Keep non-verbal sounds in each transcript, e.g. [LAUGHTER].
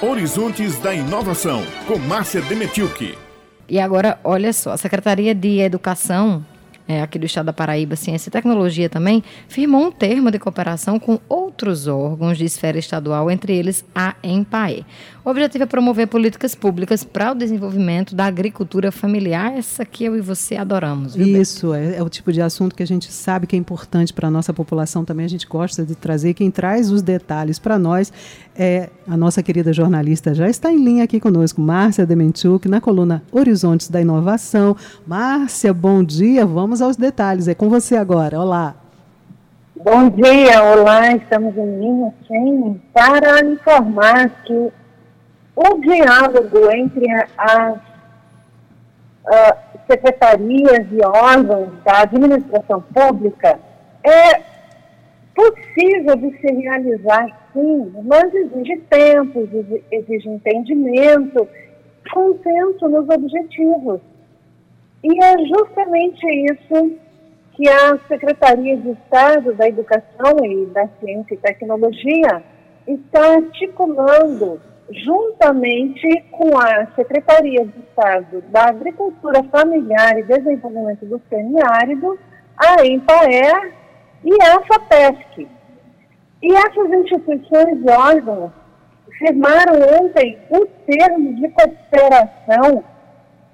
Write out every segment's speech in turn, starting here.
Horizontes da Inovação, com Márcia Demetilke. E agora, olha só, a Secretaria de Educação é, aqui do estado da Paraíba, Ciência e Tecnologia também, firmou um termo de cooperação com outros órgãos de esfera estadual, entre eles a EMPAE. O objetivo é promover políticas públicas para o desenvolvimento da agricultura familiar, essa que eu e você adoramos. Viu, Isso, é, é, o tipo de assunto que a gente sabe que é importante para a nossa população também, a gente gosta de trazer. Quem traz os detalhes para nós é a nossa querida jornalista, já está em linha aqui conosco, Márcia Demenchuk, na coluna Horizontes da Inovação. Márcia, bom dia, vamos aos detalhes, é com você agora, olá. Bom dia, olá, estamos em linha sim, para informar que o diálogo entre as secretarias e órgãos da administração pública é possível de se realizar, sim, mas exige tempo, exige entendimento, consenso nos objetivos. E é justamente isso que a Secretaria de Estado da Educação e da Ciência e Tecnologia está articulando juntamente com a Secretaria de Estado da Agricultura Familiar e Desenvolvimento do Semiárido, a EMPAER e a FAPESC. E essas instituições e órgãos firmaram ontem o termo de cooperação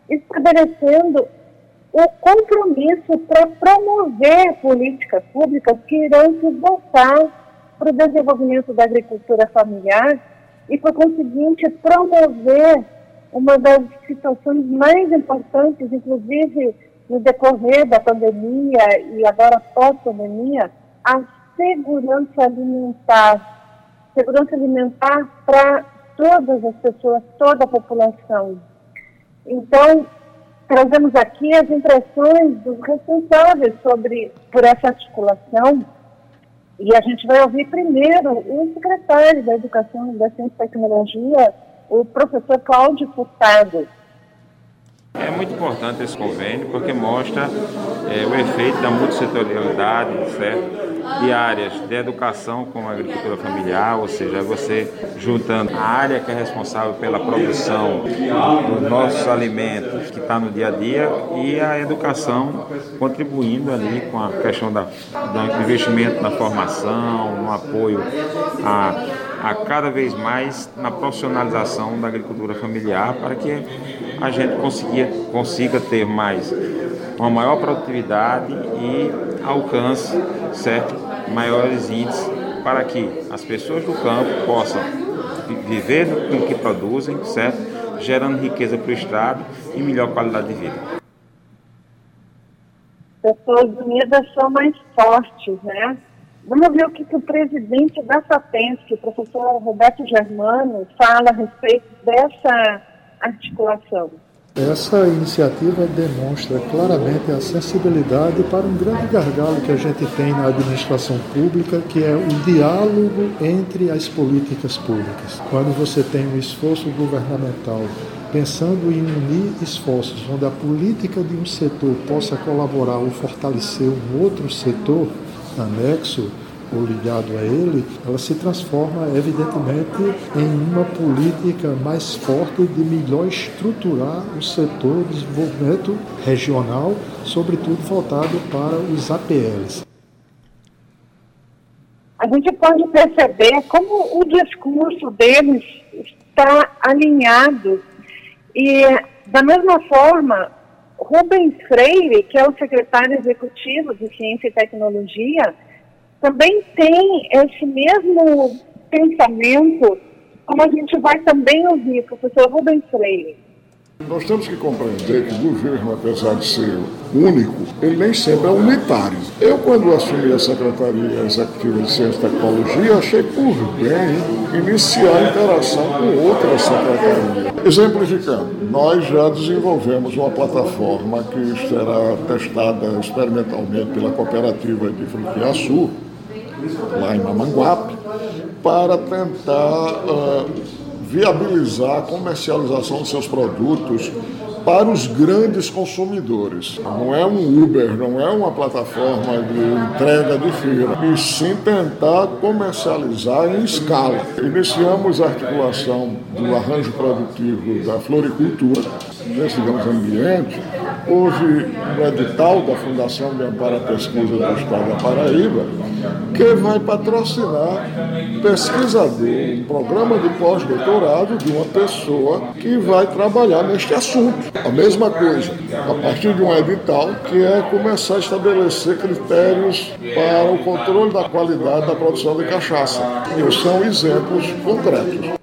estabelecendo o compromisso para promover políticas públicas que irão se voltar para o desenvolvimento da agricultura familiar e, por conseguinte, promover uma das situações mais importantes, inclusive no decorrer da pandemia e agora pós-pandemia, a segurança alimentar. Segurança alimentar para todas as pessoas, toda a população. Então, trazemos aqui as impressões dos responsáveis sobre, por essa articulação e a gente vai ouvir primeiro o secretário da Educação, da Ciência e Tecnologia, o professor Cláudio Furtado. É muito importante esse convênio porque mostra é, o efeito da multissetorialidade, certo? De áreas de educação como a agricultura familiar, ou seja, você juntando a área que é responsável pela produção dos nossos alimentos, que está no dia a dia, e a educação contribuindo ali com a questão da, do investimento na formação, no apoio a, a cada vez mais na profissionalização da agricultura familiar para que a gente consiga, consiga ter mais uma maior produtividade e alcance certo maiores índices para que as pessoas do campo possam viver com o que produzem, certo? Gerando riqueza para o Estado e melhor qualidade de vida. Pessoas unidas são mais fortes, né? Vamos ver o que, que o presidente da SAPENSC, o professor Roberto Germano, fala a respeito dessa articulação. Essa iniciativa demonstra claramente a sensibilidade para um grande gargalo que a gente tem na administração pública, que é o diálogo entre as políticas públicas. Quando você tem um esforço governamental pensando em unir esforços onde a política de um setor possa colaborar ou fortalecer um outro setor anexo, ou ligado a ele, ela se transforma, evidentemente, em uma política mais forte de melhor estruturar o setor de desenvolvimento regional, sobretudo voltado para os APLs. A gente pode perceber como o discurso deles está alinhado e, da mesma forma, Rubens Freire, que é o secretário executivo de Ciência e Tecnologia, também tem esse mesmo pensamento, como a gente vai também ouvir o professor Rubens Freire. Nós temos que compreender que o governo, apesar de ser único, ele nem sempre é unitário. Eu, quando assumi a Secretaria Executiva de Ciência e Tecnologia, achei por bem iniciar a interação com outras secretarias. Exemplificando, nós já desenvolvemos uma plataforma que será testada experimentalmente pela cooperativa de Fruquiaçu, lá em Mamanguape, para tentar uh, viabilizar a comercialização de seus produtos para os grandes consumidores. Não é um Uber, não é uma plataforma de entrega de feira, e sim tentar comercializar em escala. Iniciamos a articulação do arranjo produtivo da floricultura, nesse digamos, ambiente, houve um edital da Fundação de Amparo à Pesquisa do Estado da Paraíba, que vai patrocinar pesquisador, um programa de pós-doutorado de uma pessoa que vai trabalhar neste assunto. A mesma coisa, a partir de um edital, que é começar a estabelecer critérios para o controle da qualidade da produção de cachaça. E são exemplos concretos.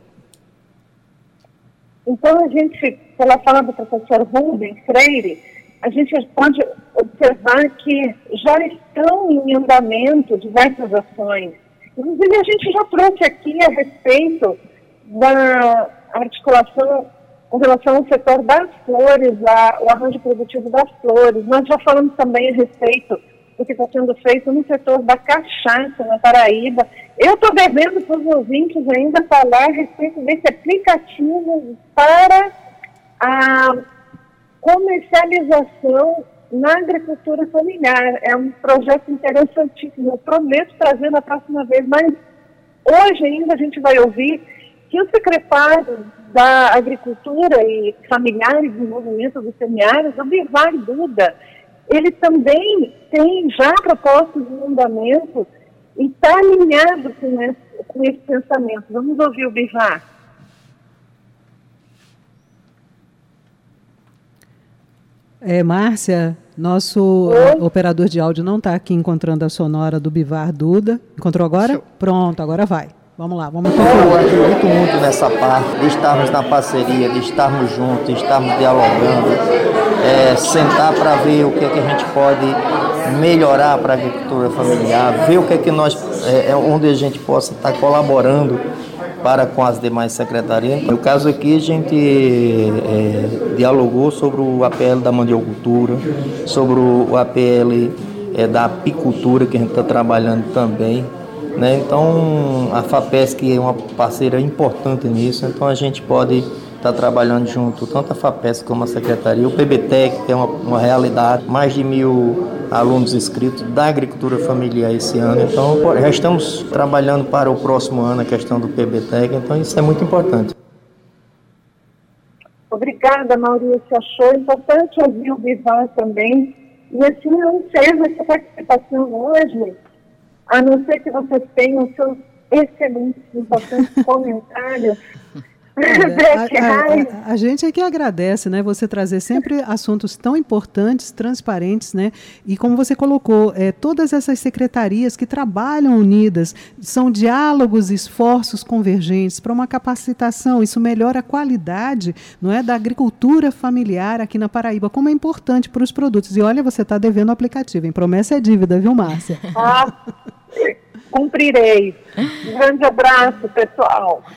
Então, a gente, pela fala do professor Rubens Freire, a gente pode observar que já estão em andamento diversas ações. Inclusive, a gente já trouxe aqui a respeito da articulação com relação ao setor das flores, a, o arranjo produtivo das flores. Nós já falamos também a respeito do que está sendo feito no setor da cachaça na Paraíba. Eu estou devendo para os ouvintes ainda falar a respeito desse aplicativo para a comercialização na agricultura familiar. É um projeto interessantíssimo. Eu prometo trazer na próxima vez, mas hoje ainda a gente vai ouvir que o secretário da Agricultura e Familiar e Desenvolvimento do Semiárido, o Bivar Duda, ele também tem já propostas de andamento e está alinhado com esse, com esse pensamento. Vamos ouvir o Bivar. É, Márcia, nosso Oi? operador de áudio não está aqui encontrando a sonora do Bivar Duda. Encontrou agora? Pronto, agora vai. Vamos lá, vamos Eu acredito muito nessa parte de estarmos na parceria, de estarmos juntos, de estarmos dialogando, é, sentar para ver o que, é que a gente pode melhorar para a agricultura familiar, ver o que é que nós, é, é onde a gente possa estar colaborando para com as demais secretarias. No caso aqui, a gente é, dialogou sobre o APL da mandiocultura, sobre o APL é, da apicultura, que a gente está trabalhando também. Né? Então, a FAPESC é uma parceira importante nisso, então a gente pode está trabalhando junto, tanto a FAPESC como a Secretaria, o PBTEC, que é uma, uma realidade, mais de mil alunos inscritos da agricultura familiar esse ano. Então, já estamos trabalhando para o próximo ano a questão do PBTEC, então isso é muito importante. Obrigada, Maurício. Achou importante ouvir o Bivar também. E assim, eu encerro essa participação hoje, a não ser que vocês tenham seus excelentes, importantes [LAUGHS] comentários [LAUGHS] a, a, a, gente é que agradece, né? Você trazer sempre assuntos tão importantes, transparentes, né? E como você colocou, é, todas essas secretarias que trabalham unidas, são diálogos, esforços convergentes para uma capacitação. Isso melhora a qualidade, não é, da agricultura familiar aqui na Paraíba. Como é importante para os produtos. E olha, você está devendo o aplicativo, em promessa é dívida, viu, Márcia? Ah, cumprirei. Um grande abraço, pessoal.